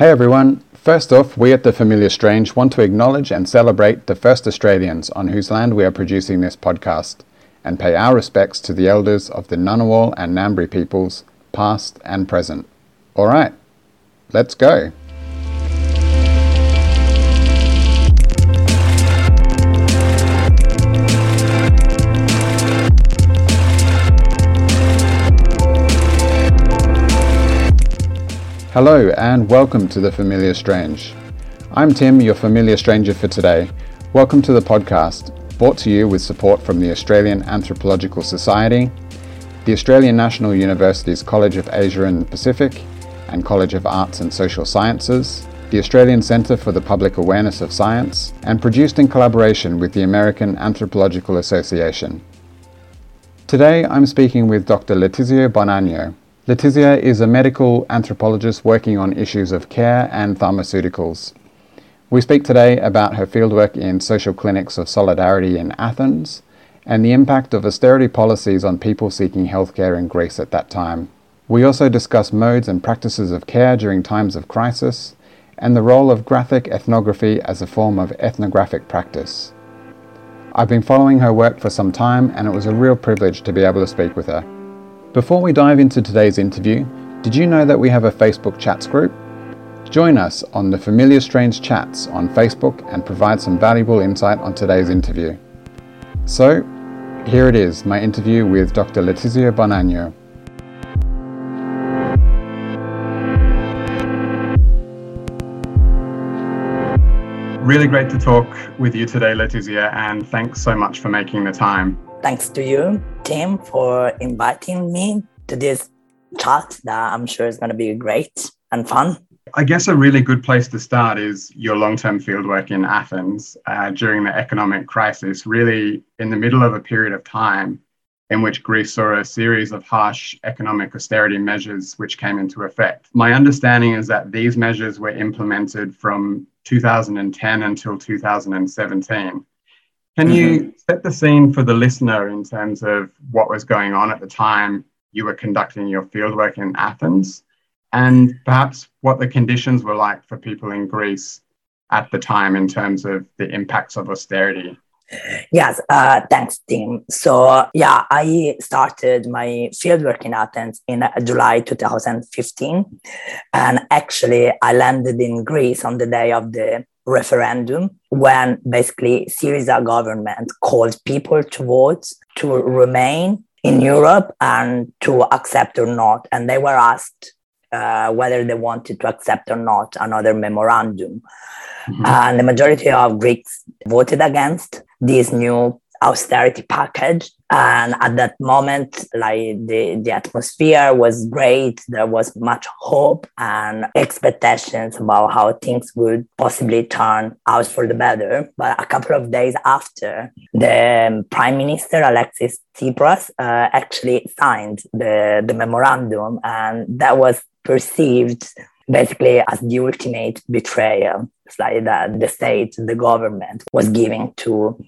Hey everyone, first off, we at The Familiar Strange want to acknowledge and celebrate the first Australians on whose land we are producing this podcast, and pay our respects to the elders of the Ngunnawal and Ngambri peoples, past and present. Alright, let's go. Hello and welcome to The Familiar Strange. I'm Tim, your familiar stranger for today. Welcome to the podcast, brought to you with support from the Australian Anthropological Society, the Australian National University's College of Asia and Pacific, and College of Arts and Social Sciences, the Australian Centre for the Public Awareness of Science, and produced in collaboration with the American Anthropological Association. Today I'm speaking with Dr. Letizia Bonanno, Letizia is a medical anthropologist working on issues of care and pharmaceuticals. We speak today about her fieldwork in social clinics of solidarity in Athens and the impact of austerity policies on people seeking healthcare in Greece at that time. We also discuss modes and practices of care during times of crisis and the role of graphic ethnography as a form of ethnographic practice. I've been following her work for some time and it was a real privilege to be able to speak with her. Before we dive into today's interview, did you know that we have a Facebook chats group? Join us on the Familiar Strange Chats on Facebook and provide some valuable insight on today's interview. So, here it is my interview with Dr. Letizia Bonanno. Really great to talk with you today, Letizia, and thanks so much for making the time. Thanks to you, Tim, for inviting me to this chat that I'm sure is going to be great and fun. I guess a really good place to start is your long term fieldwork in Athens uh, during the economic crisis, really in the middle of a period of time in which Greece saw a series of harsh economic austerity measures which came into effect. My understanding is that these measures were implemented from 2010 until 2017. Can mm-hmm. you set the scene for the listener in terms of what was going on at the time you were conducting your fieldwork in Athens and perhaps what the conditions were like for people in Greece at the time in terms of the impacts of austerity? Yes, uh, thanks, Tim. So, yeah, I started my fieldwork in Athens in July 2015. And actually, I landed in Greece on the day of the referendum when basically Syriza government called people to vote to remain in Europe and to accept or not. And they were asked uh, whether they wanted to accept or not another memorandum. Mm-hmm. And the majority of Greeks voted against this new austerity package. And at that moment like the, the atmosphere was great. There was much hope and expectations about how things would possibly turn out for the better. But a couple of days after the prime minister alexis tsipras uh, actually signed the, the memorandum. And that was perceived basically as the ultimate betrayal like that the state the government was giving to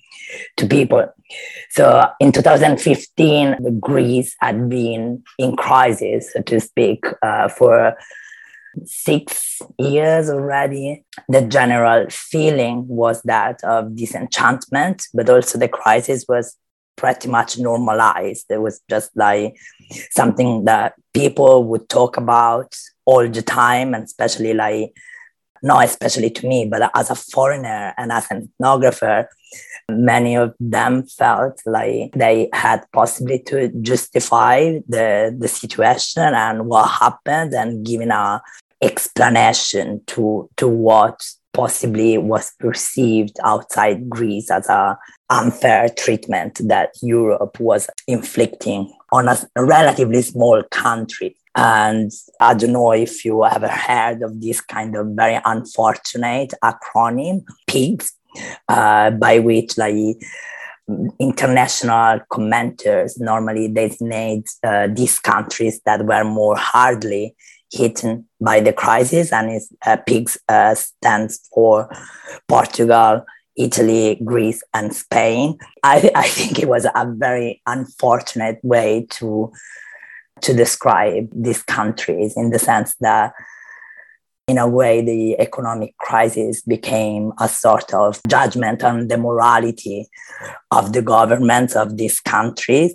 to people. So in 2015 greece had been in crisis so to speak uh, for six years already. The general feeling was that of disenchantment but also the crisis was pretty much normalized. It was just like something that people would talk about all the time and especially like not especially to me but as a foreigner and as an ethnographer many of them felt like they had possibly to justify the the situation and what happened and giving a explanation to to what possibly was perceived outside Greece as a unfair treatment that Europe was inflicting on a relatively small country and I don't know if you ever heard of this kind of very unfortunate acronym, PIGS, uh, by which like international commenters normally designate uh, these countries that were more hardly hit by the crisis, and it, uh, PIGS uh, stands for Portugal, Italy, Greece, and Spain. I, I think it was a very unfortunate way to to describe these countries in the sense that in a way, the economic crisis became a sort of judgment on the morality of the governments of these countries.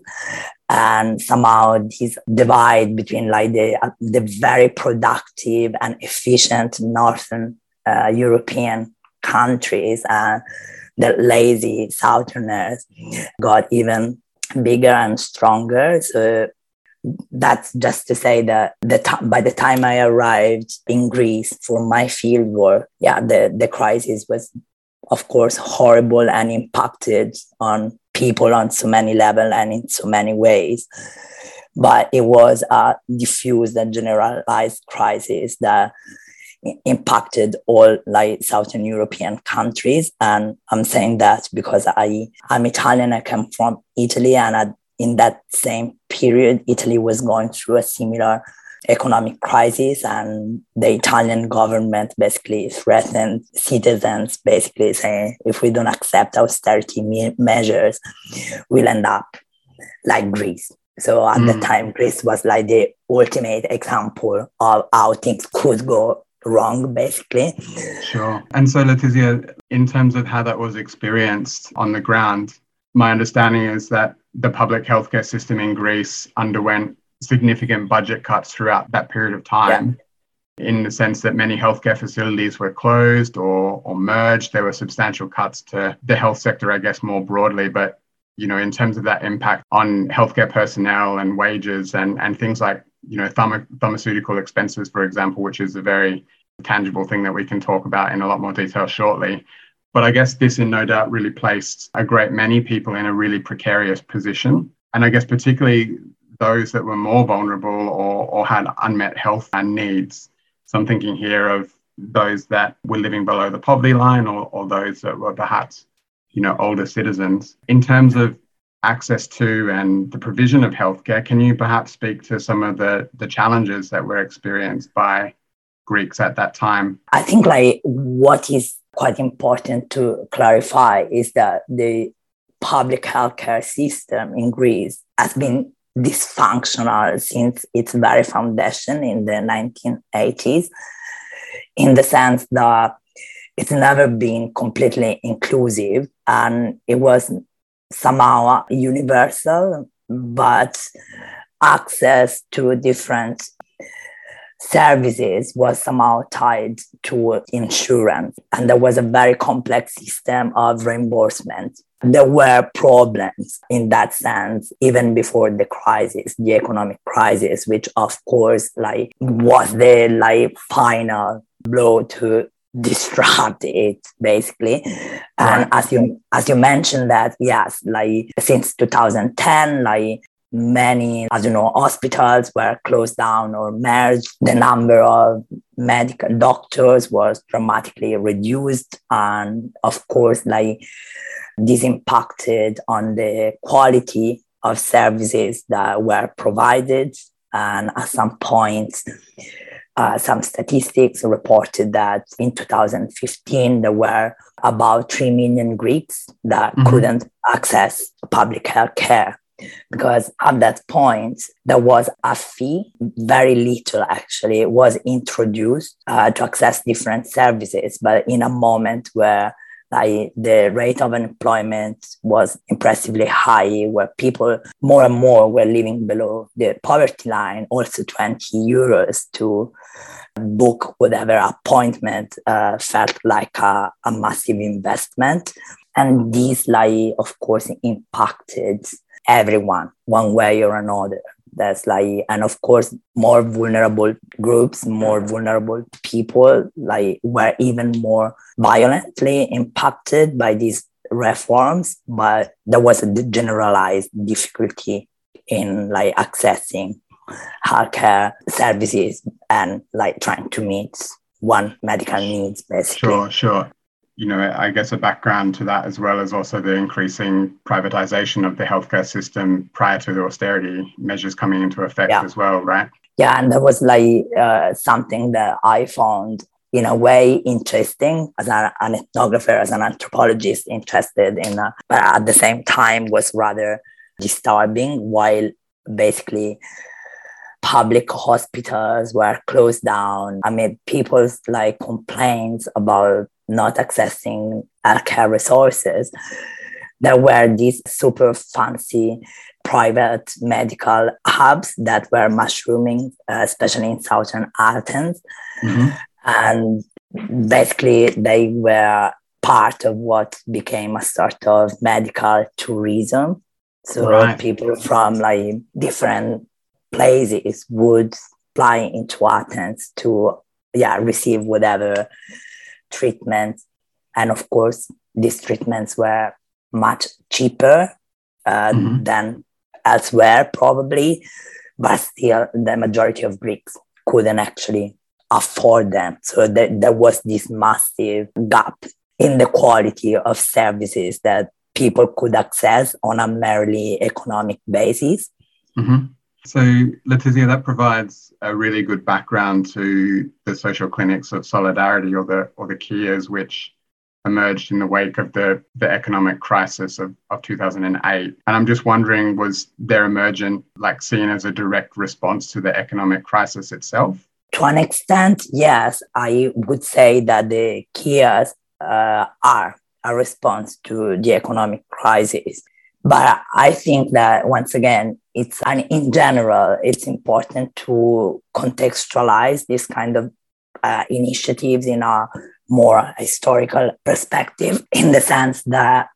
And somehow this divide between like the, uh, the very productive and efficient Northern uh, European countries and the lazy Southerners got even bigger and stronger. So that's just to say that the t- by the time I arrived in Greece for my field work, yeah, the, the crisis was, of course, horrible and impacted on people on so many levels and in so many ways. But it was a diffused and generalized crisis that impacted all like Southern European countries. And I'm saying that because I, I'm Italian, I come from Italy, and I in that same period, Italy was going through a similar economic crisis and the Italian government basically threatened citizens, basically saying if we don't accept austerity me- measures, we'll end up like Greece. So at mm. the time, Greece was like the ultimate example of how things could go wrong, basically. Sure. And so, Letizia, in terms of how that was experienced on the ground, my understanding is that the public healthcare system in Greece underwent significant budget cuts throughout that period of time. Yeah. In the sense that many healthcare facilities were closed or, or merged, there were substantial cuts to the health sector, I guess, more broadly. But you know, in terms of that impact on healthcare personnel and wages and, and things like, you know, pharma- pharmaceutical expenses, for example, which is a very tangible thing that we can talk about in a lot more detail shortly. But I guess this, in no doubt, really placed a great many people in a really precarious position. And I guess, particularly those that were more vulnerable or, or had unmet health and needs. So I'm thinking here of those that were living below the poverty line or, or those that were perhaps, you know, older citizens. In terms of access to and the provision of healthcare, can you perhaps speak to some of the, the challenges that were experienced by Greeks at that time? I think like what is quite important to clarify is that the public healthcare system in Greece has been dysfunctional since its very foundation in the 1980s, in the sense that it's never been completely inclusive and it was somehow universal, but access to different services was somehow tied to insurance. And there was a very complex system of reimbursement. There were problems in that sense, even before the crisis, the economic crisis, which of course like was the like final blow to disrupt it basically and as you as you mentioned that yes like since 2010 like many, as you know, hospitals were closed down or merged. The number of medical doctors was dramatically reduced. And of course, like this impacted on the quality of services that were provided. And at some point, uh, some statistics reported that in 2015 there were about 3 million Greeks that mm-hmm. couldn't access public health care because at that point there was a fee very little actually. Was introduced uh, to access different services but in a moment where like the rate of unemployment was impressively high where people more and more were living below the poverty line also 20 euros to book whatever appointment uh, felt like a, a massive investment. And this like of course impacted everyone one way or another. That's like and of course more vulnerable groups more vulnerable people like were even more violently impacted by these reforms but there was a generalized difficulty in like accessing healthcare services and like trying to meet one medical needs basically. Sure sure you know, I guess a background to that as well as also the increasing privatization of the healthcare system prior to the austerity measures coming into effect yeah. as well, right? Yeah, and that was like uh, something that I found in a way interesting as an, an ethnographer, as an anthropologist interested in, uh, but at the same time was rather disturbing while basically public hospitals were closed down amid people's like complaints about not accessing healthcare resources. There were these super fancy private medical hubs that were mushrooming, uh, especially in southern Athens. Mm-hmm. And basically, they were part of what became a sort of medical tourism. So right. people from like different places would fly into Athens to yeah receive whatever treatment, and of course these treatments were much cheaper uh, mm-hmm. than elsewhere probably, but still the majority of Greeks couldn't actually afford them. So there, there was this massive gap in the quality of services that people could access on a merely economic basis. Mm-hmm. So, Letizia, that provides a really good background to the social clinics of solidarity or the or the KIAs, which emerged in the wake of the, the economic crisis of, of 2008. And I'm just wondering, was their emergent like seen as a direct response to the economic crisis itself? To an extent, yes. I would say that the KIAs uh, are a response to the economic crisis. But I think that once again, it's in general, it's important to contextualize this kind of uh, initiatives in a more historical perspective, in the sense that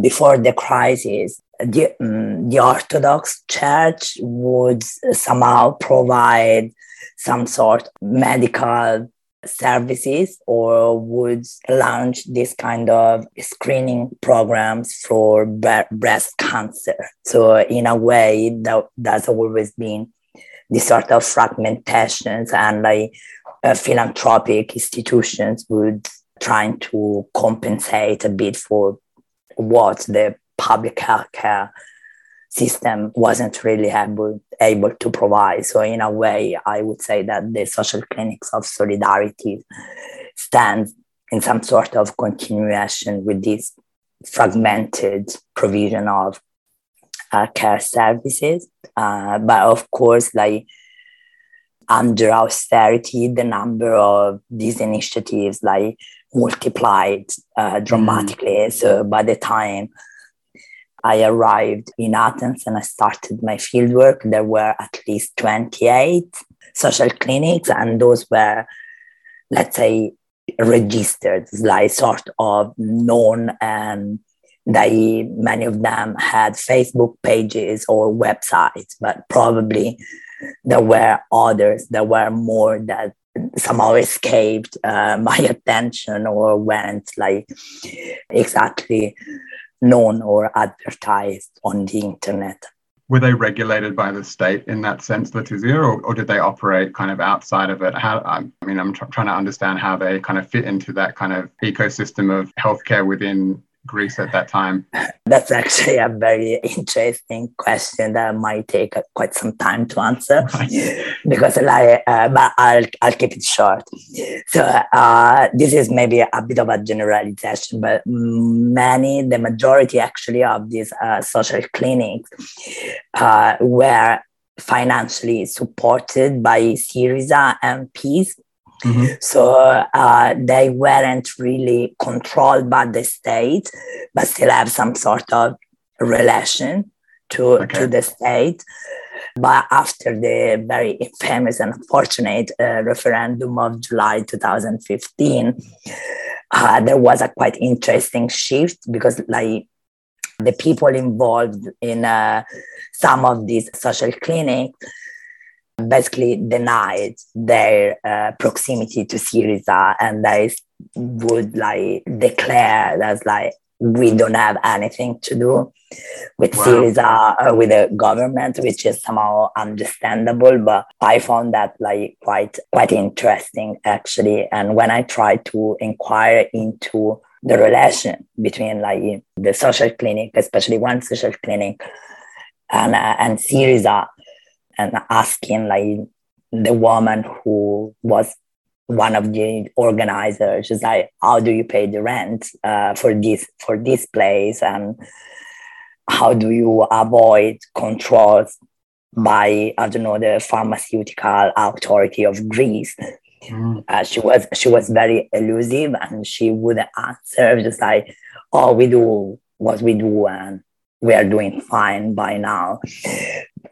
before the crisis, the, um, the Orthodox Church would somehow provide some sort of medical services or would launch this kind of screening programs for breast cancer. So in a way, that, that's always been this sort of fragmentations and like uh, philanthropic institutions would trying to compensate a bit for what the public healthcare system wasn't really able, able to provide. So in a way, I would say that the social clinics of solidarity stand in some sort of continuation with this fragmented provision of uh, care services. Uh, but of course, like under austerity, the number of these initiatives like multiplied uh, dramatically. Mm. So by the time I arrived in Athens and I started my fieldwork. There were at least 28 social clinics, and those were, let's say, registered, like sort of known, and they many of them had Facebook pages or websites, but probably there were others. There were more that somehow escaped uh, my attention or went like exactly known or advertised on the internet. Were they regulated by the state in that sense, Letizia, or, or did they operate kind of outside of it? How I mean, I'm tr- trying to understand how they kind of fit into that kind of ecosystem of healthcare within Greece at that time? That's actually a very interesting question that might take quite some time to answer because like, uh, but I'll, I'll keep it short. So uh, this is maybe a bit of a generalization, but many, the majority actually of these uh, social clinics uh, were financially supported by Syriza MPs Mm-hmm. So uh, they weren't really controlled by the state, but still have some sort of relation to, okay. to the state. But after the very infamous and unfortunate uh, referendum of July 2015, uh, there was a quite interesting shift because, like, the people involved in uh, some of these social clinics basically denied their uh, proximity to Syriza and they would like declare as like we don't have anything to do with wow. Syriza or with the government, which is somehow understandable. But I found that like quite quite interesting actually. And when I tried to inquire into the relation between like the social clinic, especially one social clinic, and uh, and Syriza, and asking like the woman who was one of the organizers she's like how do you pay the rent uh, for this for this place and how do you avoid controls by I don't know the pharmaceutical authority of Greece. Mm. Uh, she was she was very elusive and she would answer just like, "Oh, we do what we do and we are doing fine by now."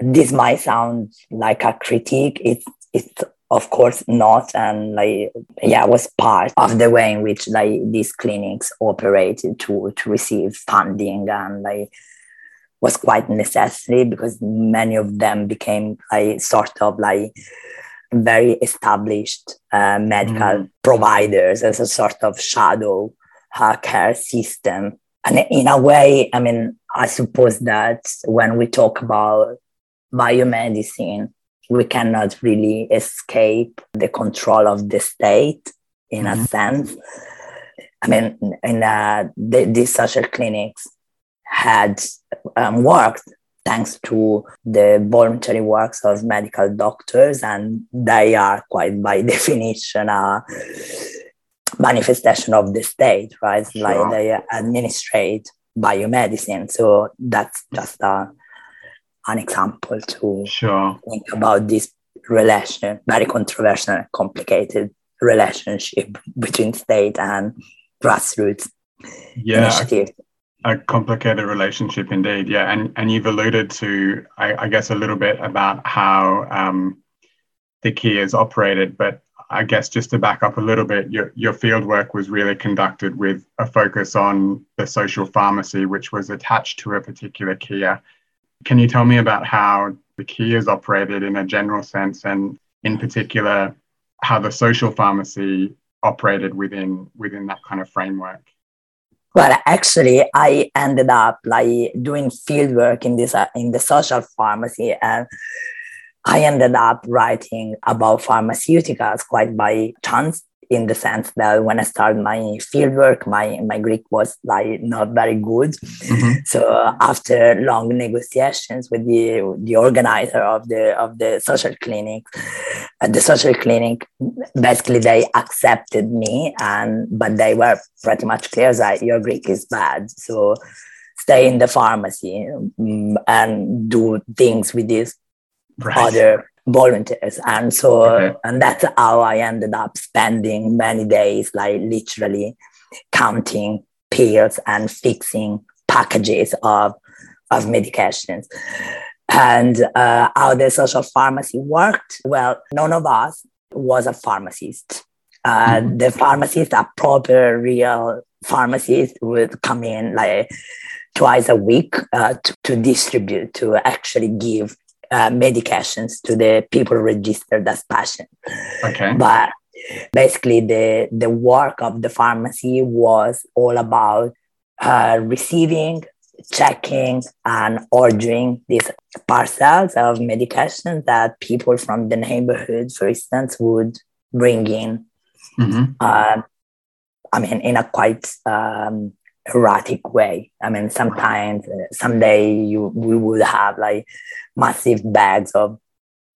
This might sound like a critique. It's it's of course not and like yeah was part of the way in which like these clinics operated to to receive funding and like was quite necessary because many of them became like sort of like very established uh, medical mm. providers as a sort of shadow care system and in a way i mean i suppose that when we talk about biomedicine we cannot really escape the control of the state in mm-hmm. a sense. I mean, in uh, the, these social clinics had um, worked thanks to the voluntary works of medical doctors, and they are quite by definition a manifestation of the state, right? Sure. Like they administrate biomedicine. So that's just a an example to sure. think about this relation, very controversial and complicated relationship between state and grassroots yeah, initiative. A complicated relationship indeed, yeah. And and you've alluded to, I, I guess, a little bit about how um, the KIAs operated, but I guess just to back up a little bit, your, your field work was really conducted with a focus on the social pharmacy, which was attached to a particular KIA. Can you tell me about how the KIAs operated in a general sense and in particular how the social pharmacy operated within within that kind of framework? Well, actually, I ended up like doing field work in this uh, in the social pharmacy, and I ended up writing about pharmaceuticals quite by chance in the sense that when I started my fieldwork, my, my Greek was like not very good. Mm-hmm. So after long negotiations with the, the organizer of the of the social clinic, uh, the social clinic basically they accepted me and but they were pretty much clear that your Greek is bad. So stay in the pharmacy um, and do things with these right. other volunteers and so okay. and that's how i ended up spending many days like literally counting pills and fixing packages of of medications and uh, how the social pharmacy worked well none of us was a pharmacist uh, mm-hmm. the pharmacist a proper real pharmacist would come in like twice a week uh, to, to distribute to actually give uh, medications to the people registered as patients. Okay. But basically, the, the work of the pharmacy was all about uh, receiving, checking, and ordering these parcels of medications that people from the neighborhood, for instance, would bring in. Mm-hmm. Uh, I mean, in a quite um, erratic way. I mean, sometimes, uh, someday you we would have like massive bags of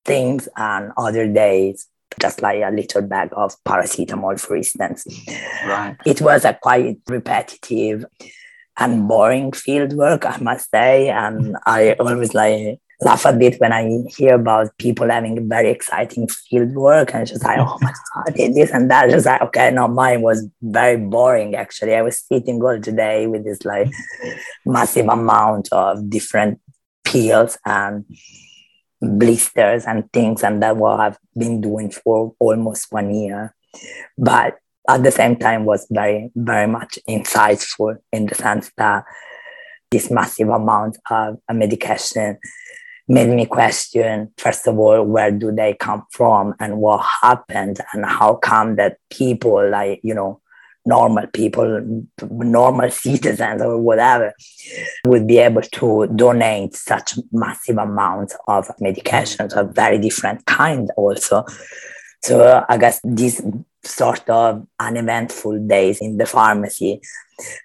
things, and other days just like a little bag of paracetamol, for instance. Right. It was a quite repetitive and boring field work, I must say, and I always like laugh a bit when I hear about people having very exciting field work and just like, oh my God, this and that. Just like, okay, no, mine was very boring actually. I was sitting all today with this like massive amount of different peels and blisters and things. And that what I've been doing for almost one year. But at the same time was very, very much insightful in the sense that this massive amount of medication made me question first of all where do they come from and what happened and how come that people like you know normal people normal citizens or whatever would be able to donate such massive amounts of medications of very different kind also. So i guess these sort of uneventful days in the pharmacy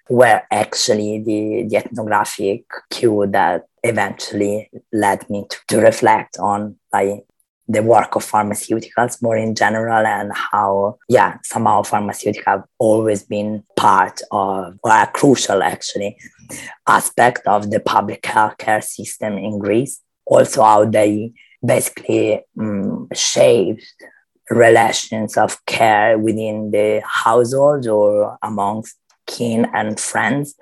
were actually the, the ethnographic cue that eventually led me to, to reflect on like the work of pharmaceuticals more in general and how yeah somehow pharmaceuticals have always been part of or a crucial actually aspect of the public healthcare system in greece also how they basically um, shaped relations of care within the household or amongst kin and friends.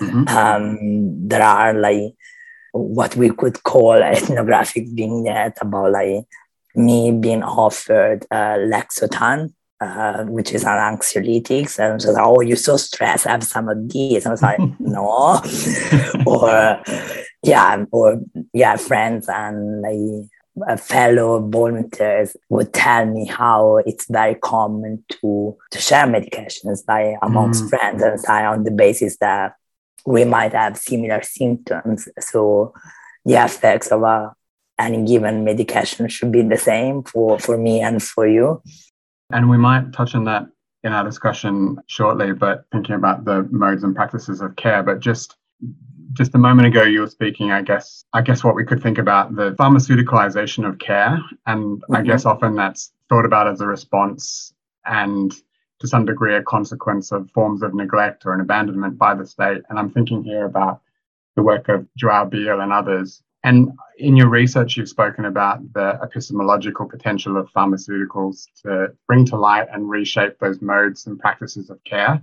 Mm-hmm. Um, there are like what we could call ethnographic vignette about like me being offered uh, Lexotan, uh, which is an anxiolytic. And so, like, oh, you're so stressed, have some of these. And I was like, no. or, yeah, or, yeah, friends and like, fellow volunteers would tell me how it's very common to, to share medications by amongst mm. friends and so on the basis that we might have similar symptoms. So the effects of a, any given medication should be the same for, for me and for you. And we might touch on that in our discussion shortly, but thinking about the modes and practices of care, but just just a moment ago you were speaking i guess i guess what we could think about the pharmaceuticalization of care and mm-hmm. i guess often that's thought about as a response and to some degree a consequence of forms of neglect or an abandonment by the state and i'm thinking here about the work of Joao Biehl and others and in your research you've spoken about the epistemological potential of pharmaceuticals to bring to light and reshape those modes and practices of care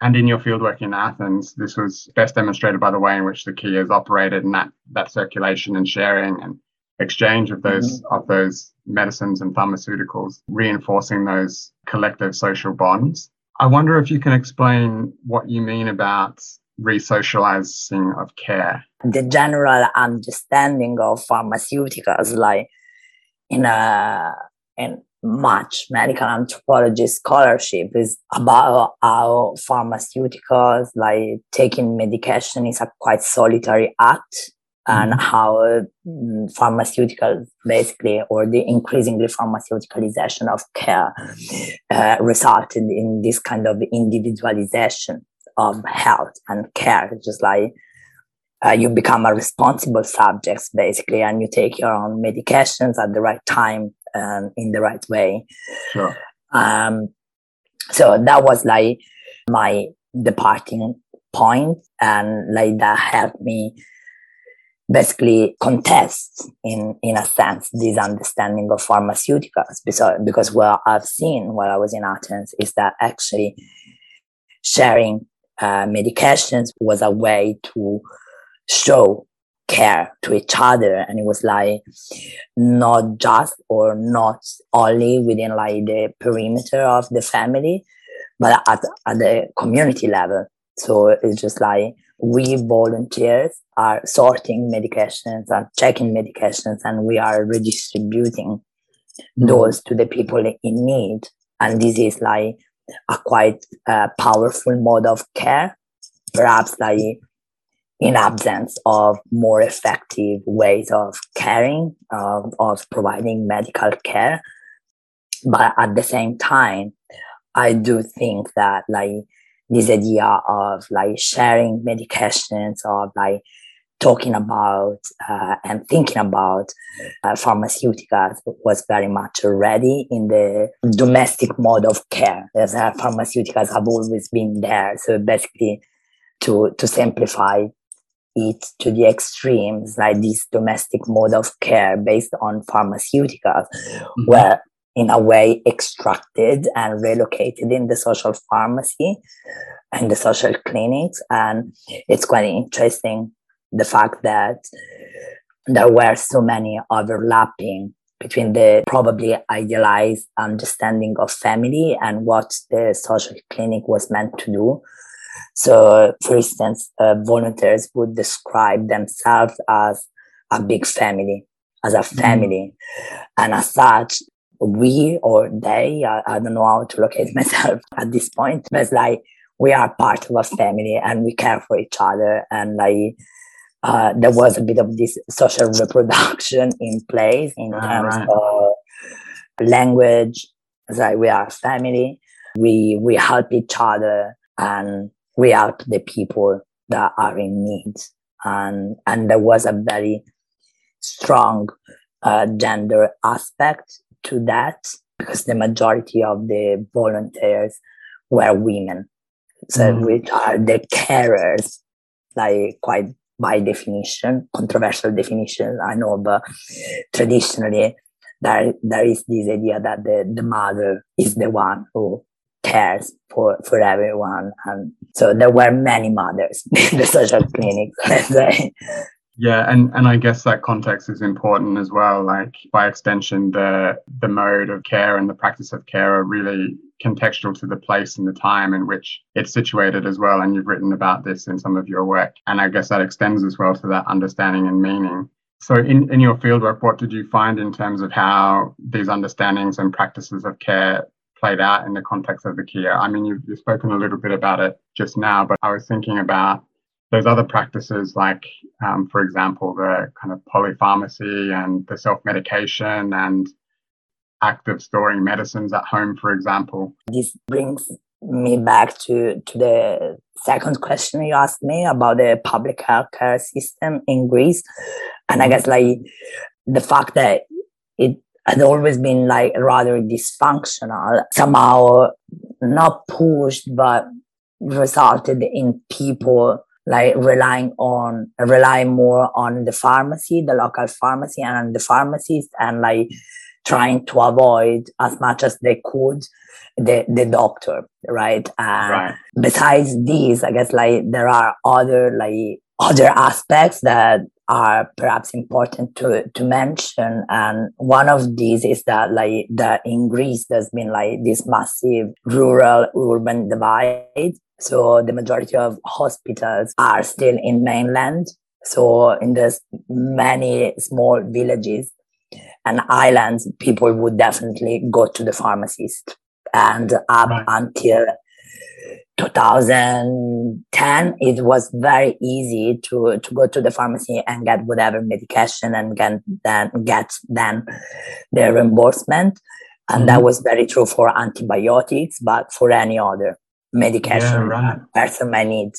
and in your fieldwork in Athens, this was best demonstrated by the way in which the KIAs operated and that, that circulation and sharing and exchange of those mm-hmm. of those medicines and pharmaceuticals, reinforcing those collective social bonds. I wonder if you can explain what you mean about resocializing of care. The general understanding of pharmaceuticals, like in a in much medical anthropology scholarship is about how pharmaceuticals like taking medication is a quite solitary act and mm-hmm. how mm, pharmaceuticals basically or the increasingly pharmaceuticalization of care uh, resulted in this kind of individualization of health and care just like uh, you become a responsible subject basically and you take your own medications at the right time and in the right way. Sure. Um, so that was like my departing point, and like that helped me basically contest in in a sense this understanding of pharmaceuticals because because what I've seen while I was in Athens is that actually sharing uh, medications was a way to show care to each other. And it was like not just or not only within like the perimeter of the family but at, at the community level. So it's just like we volunteers are sorting medications and checking medications and we are redistributing mm. those to the people in need. And this is like a quite uh, powerful mode of care perhaps like in absence of more effective ways of caring, of, of providing medical care. But at the same time, I do think that like this idea of like sharing medications or like talking about uh, and thinking about uh, pharmaceuticals was very much already in the domestic mode of care. As uh, pharmaceuticals have always been there. So basically, to to simplify, it to the extremes, like this domestic mode of care based on pharmaceuticals, mm-hmm. were in a way extracted and relocated in the social pharmacy and the social clinics. And it's quite interesting the fact that there were so many overlapping between the probably idealized understanding of family and what the social clinic was meant to do so, for instance, uh, volunteers would describe themselves as a big family, as a mm-hmm. family. Mm. And as such, we or they, I, I, don't know how to locate myself at this point, but it's like we are part of a family and we care for each other. And like, uh, there was a bit of this social reproduction in place in ah, terms right. of language. It's like we are family. We we help each other and we help the people that are in need. And, and there was a very strong uh, gender aspect to that because the majority of the volunteers were women. So mm. which are the carers, like quite by definition, controversial definition, I know, but traditionally there, there is this idea that the, the mother is the one who cares for, for everyone. And so there were many mothers in the social clinic, let's say. Yeah, and, and I guess that context is important as well. Like by extension, the the mode of care and the practice of care are really contextual to the place and the time in which it's situated as well. And you've written about this in some of your work. And I guess that extends as well to that understanding and meaning. So in, in your fieldwork, what did you find in terms of how these understandings and practices of care played out in the context of the care? I mean, you've, you've spoken a little bit about it just now, but I was thinking about those other practices like, um, for example, the kind of polypharmacy and the self-medication and active storing medicines at home, for example. This brings me back to, to the second question you asked me about the public healthcare system in Greece. And I guess like the fact that it had always been like rather dysfunctional, somehow not pushed, but resulted in people like relying on relying more on the pharmacy, the local pharmacy and the pharmacist and like trying to avoid as much as they could the, the doctor, right? And right. besides these, I guess like there are other like other aspects that are perhaps important to, to mention. And one of these is that like that in Greece there's been like this massive rural urban divide so the majority of hospitals are still in mainland. So in the many small villages and islands, people would definitely go to the pharmacist. And up right. until 2010, it was very easy to, to go to the pharmacy and get whatever medication and get then get then the reimbursement. And mm-hmm. that was very true for antibiotics, but for any other medication yeah, right. person may need.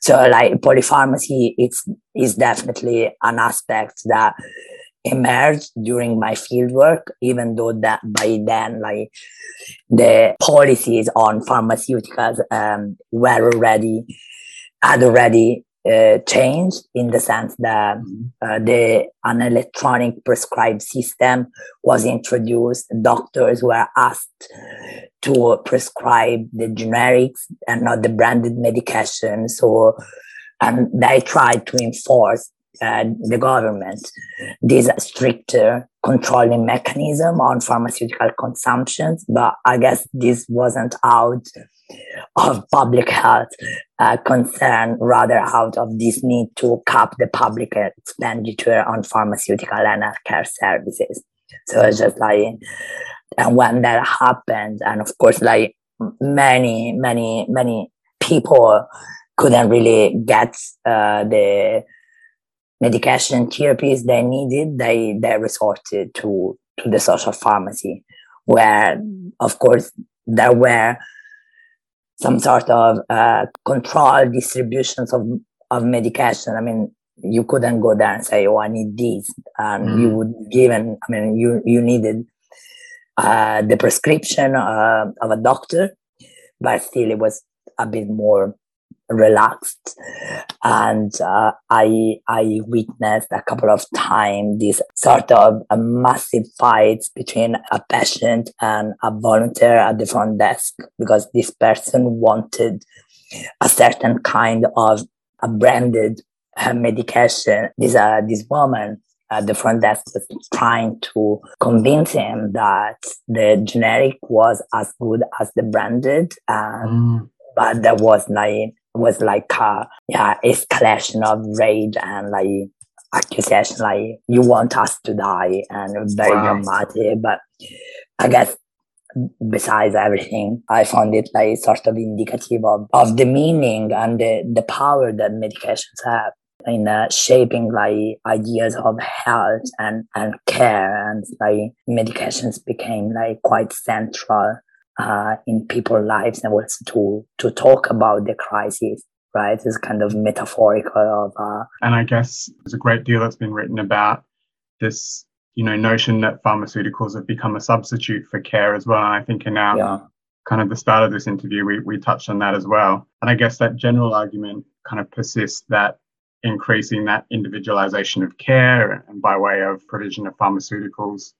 So like polypharmacy, it's is definitely an aspect that emerged during my fieldwork, even though that by then like the policies on pharmaceuticals um, were already had already uh, changed in the sense that mm-hmm. uh, the an electronic prescribed system was introduced. Doctors were asked to prescribe the generics and not the branded medications So, and they tried to enforce uh, the government this stricter controlling mechanism on pharmaceutical consumptions. But I guess this wasn't out of public health uh, concern, rather out of this need to cap the public expenditure on pharmaceutical and healthcare services. So it's just like, and when that happened, and of course, like many, many, many people couldn't really get uh, the medication therapies they needed, they they resorted to to the social pharmacy, where of course there were some sort of uh, controlled distributions of, of medication. I mean, you couldn't go there and say, "Oh, I need these," and mm. you would given. I mean, you you needed uh, the prescription uh, of a doctor, but still, it was a bit more relaxed. And uh, i i witnessed a couple of times this sort of a massive fights between a patient and a volunteer at the front desk because this person wanted a certain kind of a branded uh, medication. This uh, this woman at the front desk was trying to convince him that the generic was as good as the branded and mm. but there was like was like a yeah escalation of rage and like accusation like you want us to die and very wow. dramatic but i guess besides everything i found it like sort of indicative of, of the meaning and the, the power that medications have in uh, shaping like ideas of health and, and care and like medications became like quite central uh, in people's lives and also to to talk about the crisis right? Is kind of metaphorical of uh, and i guess there's a great deal that's been written about this you know notion that pharmaceuticals have become a substitute for care as well. And i think in our yeah. kind of the start of this interview we, we touched on that as well. And i guess that general argument kind of persists that increasing that individualization of care and by way of provision of pharmaceuticals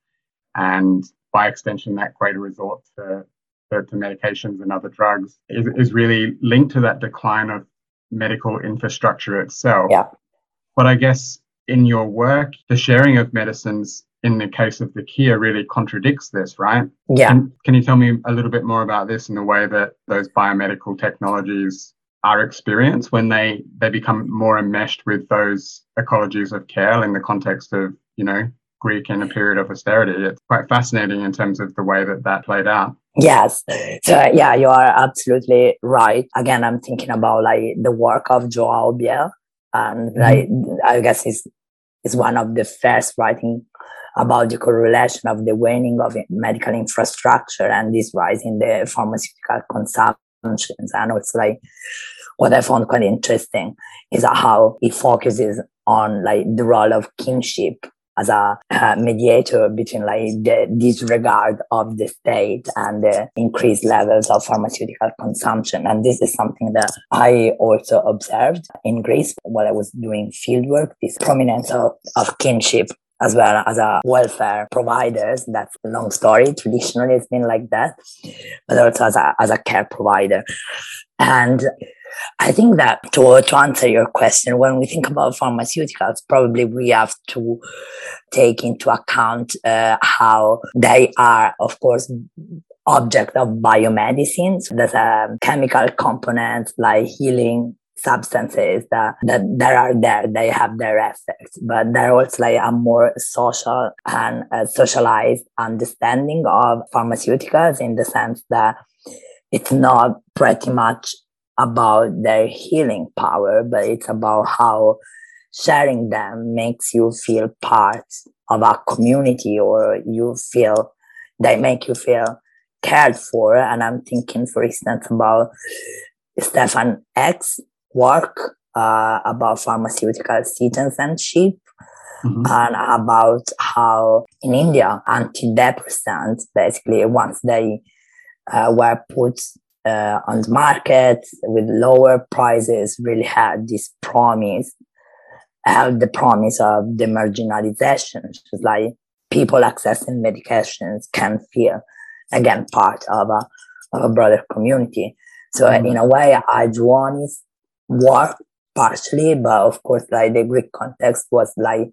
and by extension that greater resort to, to, to medications and other drugs is, is really linked to that decline of medical infrastructure itself. Yeah. But I guess in your work, the sharing of medicines in the case of the KIA really contradicts this, right? Yeah. Can, can you tell me a little bit more about this and the way that those biomedical technologies are experience when they they become more enmeshed with those ecologies of care in the context of you know Greek in a period of austerity. It's quite fascinating in terms of the way that that played out. Yes. So yeah, you are absolutely right. Again, I'm thinking about like the work of Joao Biehl, and mm-hmm. like I guess is is one of the first writing about the correlation of the waning of medical infrastructure and this rise in the pharmaceutical consumptions. And it's like what I found quite interesting is how it focuses on like the role of kinship as a uh, mediator between like the disregard of the state and the increased levels of pharmaceutical consumption. And this is something that I also observed in Greece while I was doing fieldwork, this prominence of, of kinship as well as a welfare providers. That's a long story. Traditionally, it's been like that, but also as a, as a care provider. And I think that to, to answer your question, when we think about pharmaceuticals, probably we have to take into account uh, how they are, of course, object of biomedicines. There's a chemical components like healing substances that, that, that are there, they have their effects, but there also like a more social and uh, socialized understanding of pharmaceuticals in the sense that it's not pretty much about their healing power, but it's about how sharing them makes you feel part of a community or you feel they make you feel cared for. And I'm thinking, for instance, about Stefan Ecks' work uh, about pharmaceutical citizenship mm-hmm. and about how in India antidepressants basically once they uh, were put uh, on the market with lower prices really had this promise had the promise of the marginalization just like people accessing medications can feel again part of a, of a broader community so mm-hmm. in a way I on his work partially but of course like the greek context was like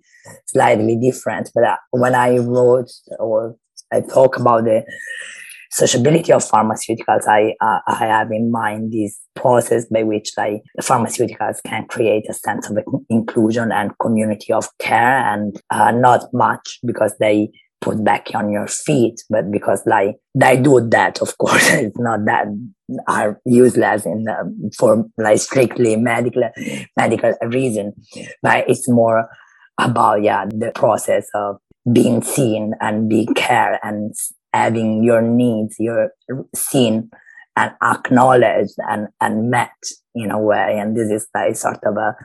slightly different but uh, when i wrote or i talk about the sociability of pharmaceuticals, I uh, I have in mind this process by which like pharmaceuticals can create a sense of inclusion and community of care, and uh, not much because they put back on your feet, but because like they do that, of course, it's not that are useless in the, for like strictly medical medical reason, but it's more about yeah the process of being seen and being care and having your needs, your seen and acknowledged and, and met in a way. And this is like sort of a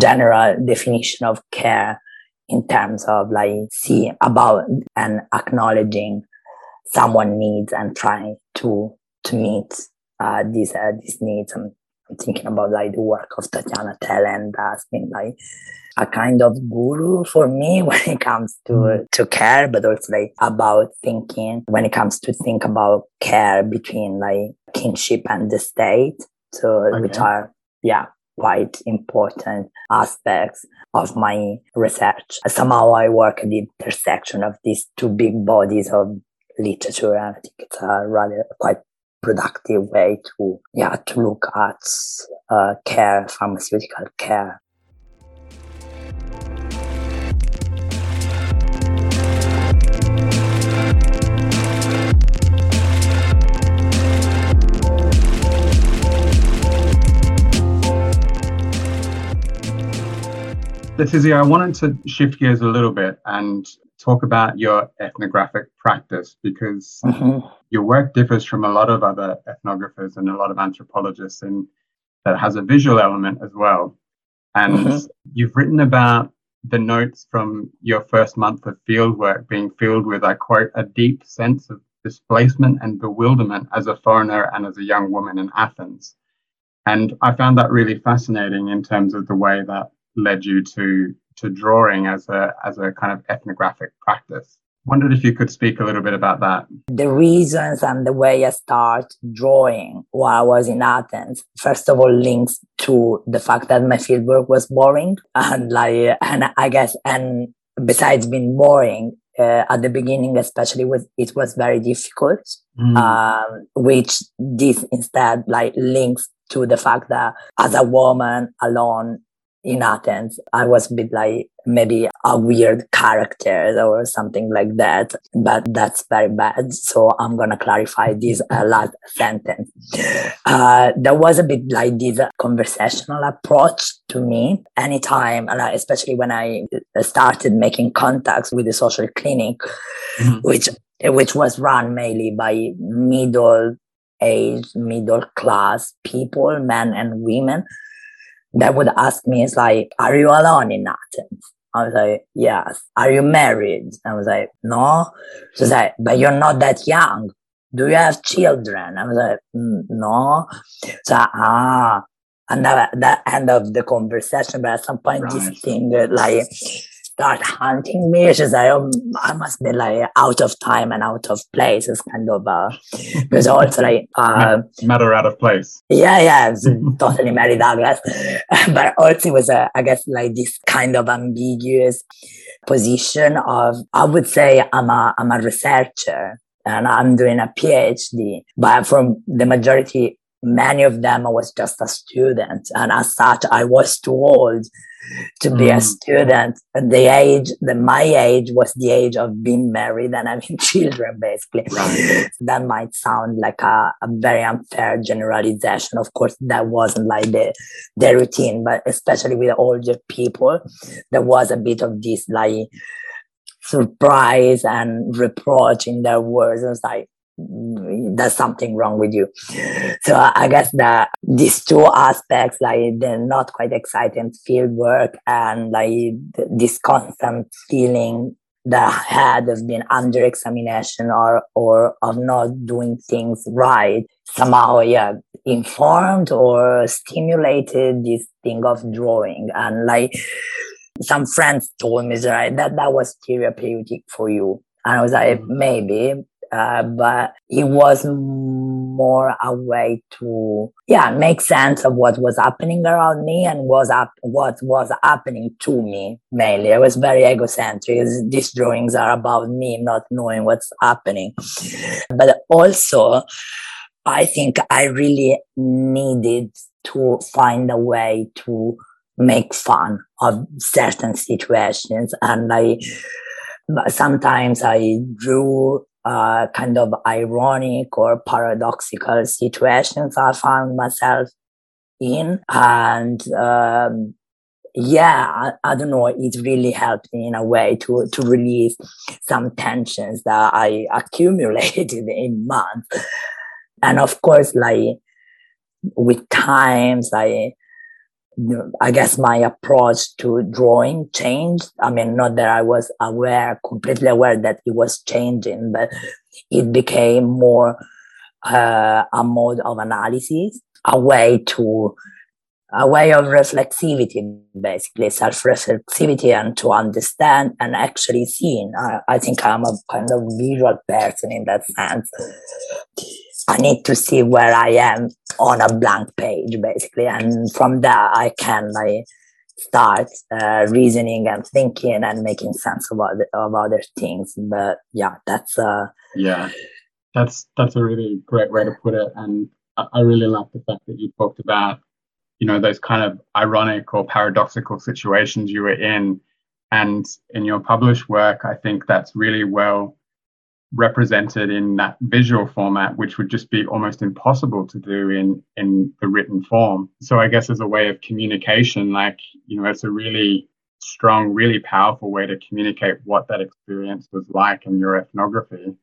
general definition of care in terms of like see about and acknowledging someone needs and trying to to meet uh, these uh, these needs. I'm, I'm thinking about like the work of Tatjana Thelen that's been like a kind of guru for me when it comes to mm. to care, but also like about thinking when it comes to think about care between like kinship and the state. So okay. which are yeah quite important aspects of my research. Somehow I work at the intersection of these two big bodies of literature and I think it's a rather quite productive way to yeah to look at uh, care, pharmaceutical care. Letizia, I wanted to shift gears a little bit and talk about your ethnographic practice because mm-hmm. your work differs from a lot of other ethnographers and a lot of anthropologists in that has a visual element as well. And mm-hmm. you've written about the notes from your first month of fieldwork being filled with, I quote, a deep sense of displacement and bewilderment as a foreigner and as a young woman in Athens. And I found that really fascinating in terms of the way that led you to to drawing as a as a kind of ethnographic practice. Wondered if you could speak a little bit about that. The reasons and the way I start drawing while I was in Athens, first of all, links to the fact that my fieldwork was boring, and like, and I guess, and besides being boring, uh, at the beginning, especially was it was very difficult, mm. um, which this instead like links to the fact that as a woman alone in Athens, I was a bit like maybe a weird character or something like that, but that's very bad. So I'm going to clarify this uh, last sentence. Uh, there was a bit like this conversational approach to me anytime, especially when I started making contacts with the social clinic, mm-hmm. which which was run mainly by middle age, middle class people, men and women that would ask me, it's like, are you alone in Athens? I was like, yes. Are you married? I was like, no. She's like, but you're not that young. Do you have children? I was like, mm, no. So, ah, and that, that end of the conversation, but at some point, right. this thing, like, start hunting me. She's like, oh, I must be like out of time and out of place. It's kind of, uh, because also like, uh, matter out of place. Yeah, yeah, totally Mary Douglas. but also it was, uh, I guess, like this kind of ambiguous position of, I would say I'm a, I'm a researcher and I'm doing a PhD, but from the majority, many of them I was just a student. And as such, I was too old to be mm. a student. And The age, the my age was the age of being married and having children, basically. Right. That might sound like a, a, very unfair generalization. Of course, that wasn't like the the routine, but especially with older people, there was a bit of this like surprise and reproach in their words. It was like, there's something wrong with you. So I guess that these two aspects, like the not quite exciting field work and like this constant feeling that I had of being under examination or or of not doing things right, somehow yeah, informed or stimulated this thing of drawing. And like some friends told me right, that that was therapeutic for you. And I was like, mm-hmm. maybe, uh, but it was more a way to yeah make sense of what was happening around me and was up what was happening to me mainly. I was very egocentric. These drawings are about me not knowing what's happening. But also i think i really needed to find a way to make fun of certain situations. And i sometimes i drew uh, kind of ironic or paradoxical situations I found myself in. And um, yeah, I, I, don't know, it really helped me in a way to, to release some tensions that I accumulated in months. And of course, like with times, I I guess my approach to drawing changed. I mean, not that I was aware, completely aware that it was changing, but it became more uh, a mode of analysis, a way to, a way of reflexivity, basically self-reflexivity and to understand and actually seeing. I, I think I'm a kind of visual person in that sense. I need to see where I am on a blank page, basically, and from there I can like start uh, reasoning and thinking and making sense of other, of other things. But yeah, that's uh yeah, that's that's a really great way to put it, and I, I really like the fact that you talked about you know those kind of ironic or paradoxical situations you were in, and in your published work, I think that's really well represented in that visual format, which would just be almost impossible to do in in the written form. So I guess as a way of communication, like you know, it's a really strong, really powerful way to communicate what that experience was like in your ethnography.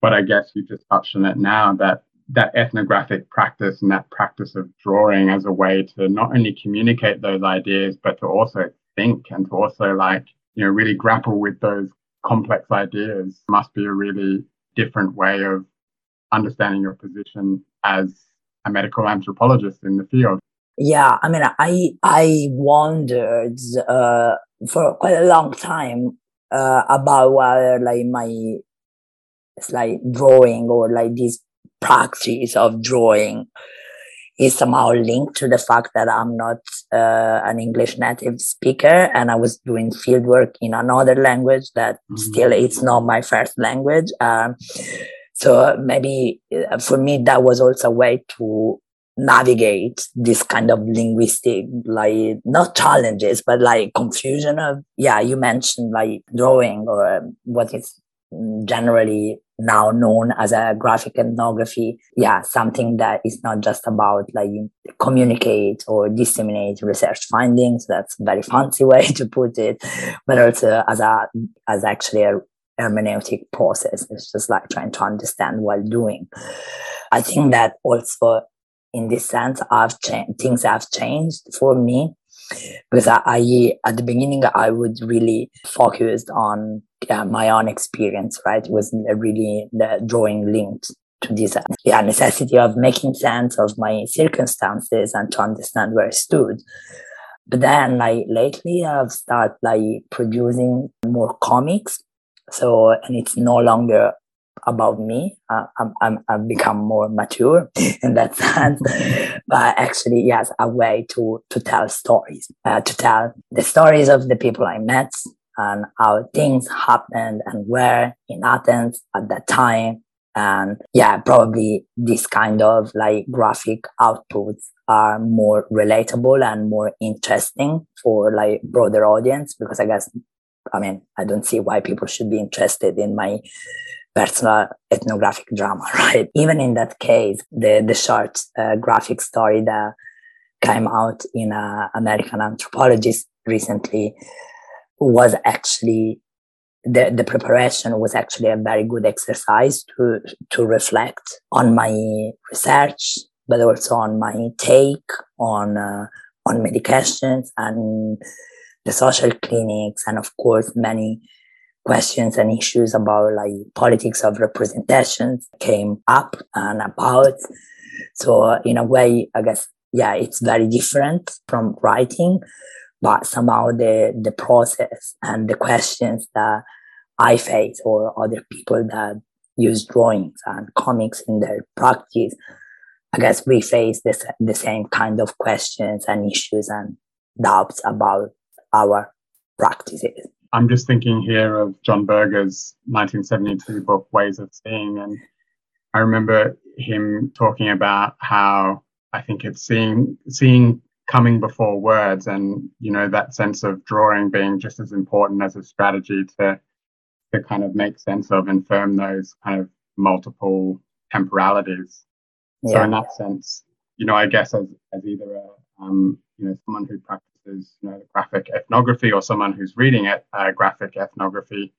But I guess you just touched on it now that that ethnographic practice and that practice of drawing as a way to not only communicate those ideas, but to also think and to also like, you know, really grapple with those complex ideas must be a really different way of understanding your position as a medical anthropologist in the field. Yeah, I mean, I I wondered uh, for quite a long time uh, about whether like my it's like drawing or like this practice of drawing is somehow linked to the fact that I'm not uh, an English native speaker and I was doing fieldwork in another language that mm-hmm. still it's not my first language. Um, so maybe uh, for me that was also a way to navigate this kind of linguistic like not challenges but like confusion of yeah you mentioned like drawing or what is generally now known as a graphic ethnography yeah something that is not just about like communicate or disseminate research findings. That's a very fancy way to put it but also as a as actually a hermeneutic process. It's just like trying to understand while doing. I think that also in this sense, I've changed, things have changed for me because I, I, at the beginning I would really focused on yeah, my own experience, right? It was really the drawing linked to this yeah, necessity of making sense of my circumstances and to understand where I stood. But then like lately I've started like producing more comics. So, and it's no longer about me. Uh, I'm, I'm, I've become more mature in that sense. but actually, yes, a way to, to tell stories, uh, to tell the stories of the people I met and how things happened and where in Athens at that time. And yeah, probably this kind of like graphic outputs are more relatable and more interesting for like broader audience because I guess I mean, I don't see why people should be interested in my personal ethnographic drama, right? Even in that case, the, the short uh, graphic story that came out in uh, American Anthropologist recently was actually the, the preparation was actually a very good exercise to, to reflect on my research, but also on my take on, uh, on medications and the social clinics and of course many questions and issues about like politics of representations came up and about. So in a way, I guess, yeah, it's very different from writing, but somehow the, the process and the questions that I face or other people that use drawings and comics in their practice, I guess we face this, the same kind of questions and issues and doubts about our practices. I'm just thinking here of John Berger's 1972 book, Ways of Seeing. And I remember him talking about how I think it's seeing, seeing coming before words and, you know, that sense of drawing being just as important as a strategy to, to kind of make sense of and firm those kind of multiple temporalities. Yeah. So in that sense, you know, I guess as, as either a, um, you know, someone who practices you know, graphic ethnography or someone who's reading it, uh, graphic ethnography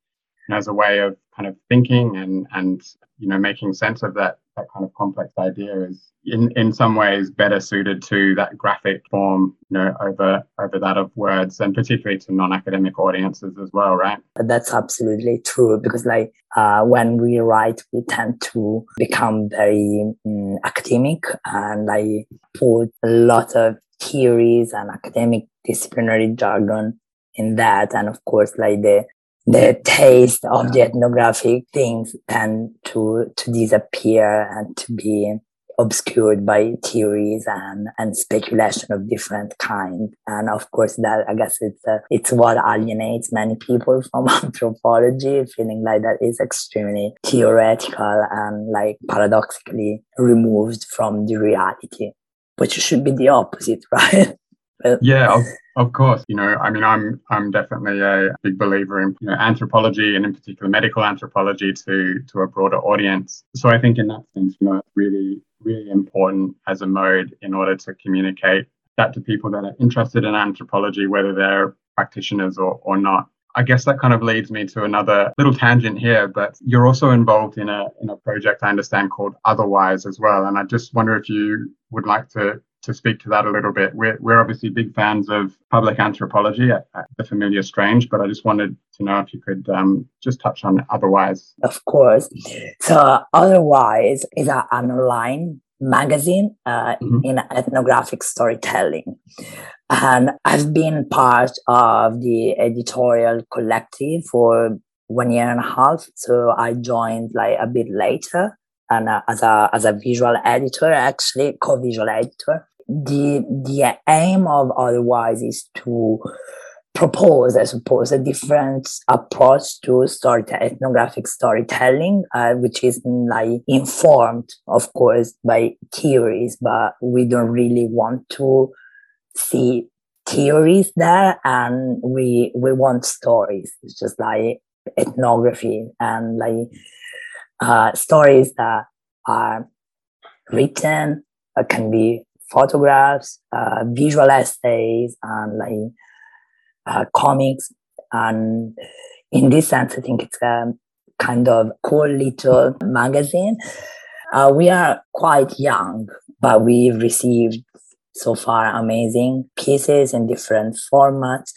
as a way of kind of thinking and and you know making sense of that that kind of complex idea is in in some ways better suited to that graphic form you know over over that of words and particularly to non-academic audiences as well right? That's absolutely true because like uh, when we write we tend to become very um, academic and like put a lot of theories and academic disciplinary jargon in that. And of course, like the, the taste of the ethnographic things tend to, to disappear and to be obscured by theories and, and speculation of different kind. And of course, that I guess it's uh, it's what alienates many people from anthropology, feeling like that is extremely theoretical and like paradoxically removed from the reality which should be the opposite, right? yeah, of, of course. You know, I mean, I'm I'm definitely a big believer in you know, anthropology and in particular medical anthropology to to a broader audience. So I think in that sense, you know, it's really really important as a mode in order to communicate that to people that are interested in anthropology, whether they're practitioners or, or not. I guess that kind of leads me to another little tangent here, but you're also involved in a in a project I understand called Otherwise as well. And I just wonder if you would like to to speak to that a little bit. We're we're obviously big fans of public anthropology at, at the Familiar Strange, but I just wanted to know if you could um, just touch on Otherwise. Of course. So Otherwise is an online magazine uh, mm-hmm. in ethnographic storytelling. And I've been part of the editorial collective for one year and a half. So I joined like a bit later and uh, as a as a visual editor, actually co-visual editor. The the aim of otherwise is to propose, I suppose, a different approach to story ethnographic storytelling, uh, which is like informed, of course, by theories, but we don't really want to see theories there, and we we want stories. It's just like ethnography and like uh, stories that are written, uh, can be photographs, uh, visual essays, and like uh, comics. And in this sense, I think it's a kind of cool little magazine. Uh, we are quite young, but we've received so far amazing pieces in different formats.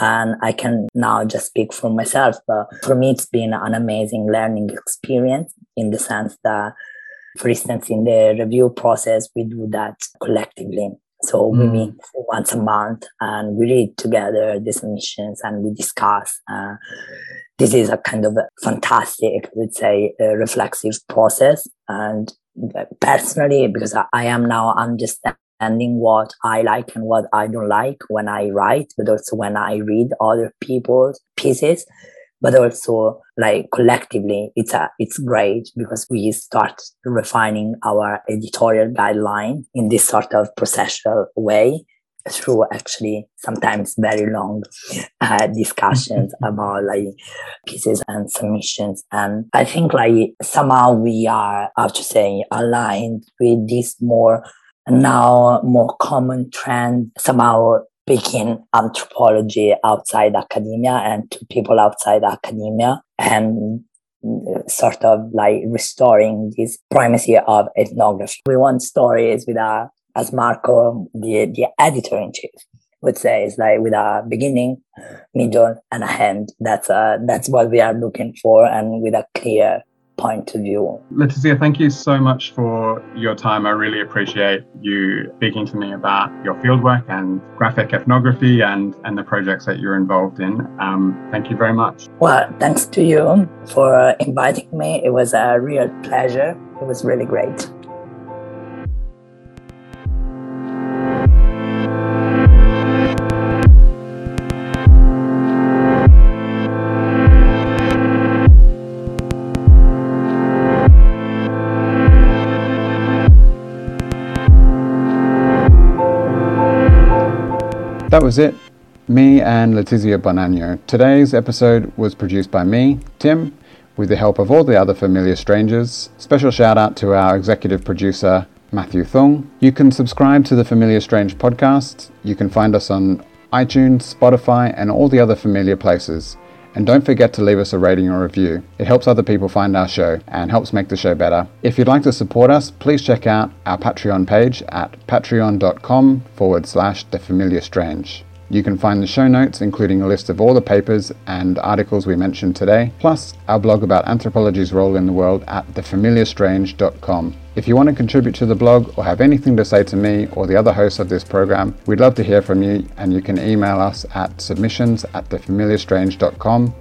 And I can now just speak for myself, but for me, it's been an amazing learning experience in the sense that, for instance, in the review process, we do that collectively. So we mm. meet once a month and we read together the submissions and we discuss. Uh, this is a kind of a fantastic, I would say, reflexive process. And personally, because I am now understanding what I like and what I don't like when I write, but also when I read other people's pieces but also like collectively it's a it's great because we start refining our editorial guideline in this sort of processual way through actually sometimes very long uh, discussions about like pieces and submissions. And i think like somehow we are how to say aligned with this more now more common trend somehow speaking anthropology outside academia and to people outside academia and uh, sort of like restoring this primacy of ethnography. We want stories with a, as Marco, the, the editor in chief, would say, is like with a beginning, middle, and a end. That's uh, that's what we are looking for, and with a clear point of view. Letizia, thank you so much for your time. I really appreciate you speaking to me about your fieldwork and graphic ethnography and, and the projects that you're involved in. Um, thank you very much. Well, thanks to you for inviting me. It was a real pleasure. It was really great. That was it. Me and Letizia Bonanno. Today's episode was produced by me, Tim, with the help of all the other familiar strangers. Special shout out to our executive producer, Matthew Thung. You can subscribe to the Familiar Strange podcast. You can find us on iTunes, Spotify, and all the other familiar places. And don't forget to leave us a rating or review. It helps other people find our show and helps make the show better. If you'd like to support us, please check out our Patreon page at patreon.com forward slash the familiar strange. You can find the show notes, including a list of all the papers and articles we mentioned today, plus our blog about anthropology's role in the world at thefamiliarstrange.com. If you want to contribute to the blog or have anything to say to me or the other hosts of this program, we'd love to hear from you and you can email us at submissions at thefamiliarstrange.com.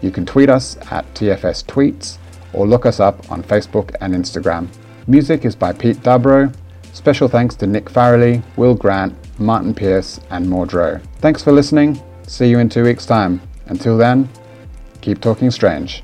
You can tweet us at TFS Tweets or look us up on Facebook and Instagram. Music is by Pete Dubrow. Special thanks to Nick Farrelly, Will Grant, Martin Pierce, and Mordreau. Thanks for listening. See you in two weeks' time. Until then, keep talking strange.